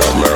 Got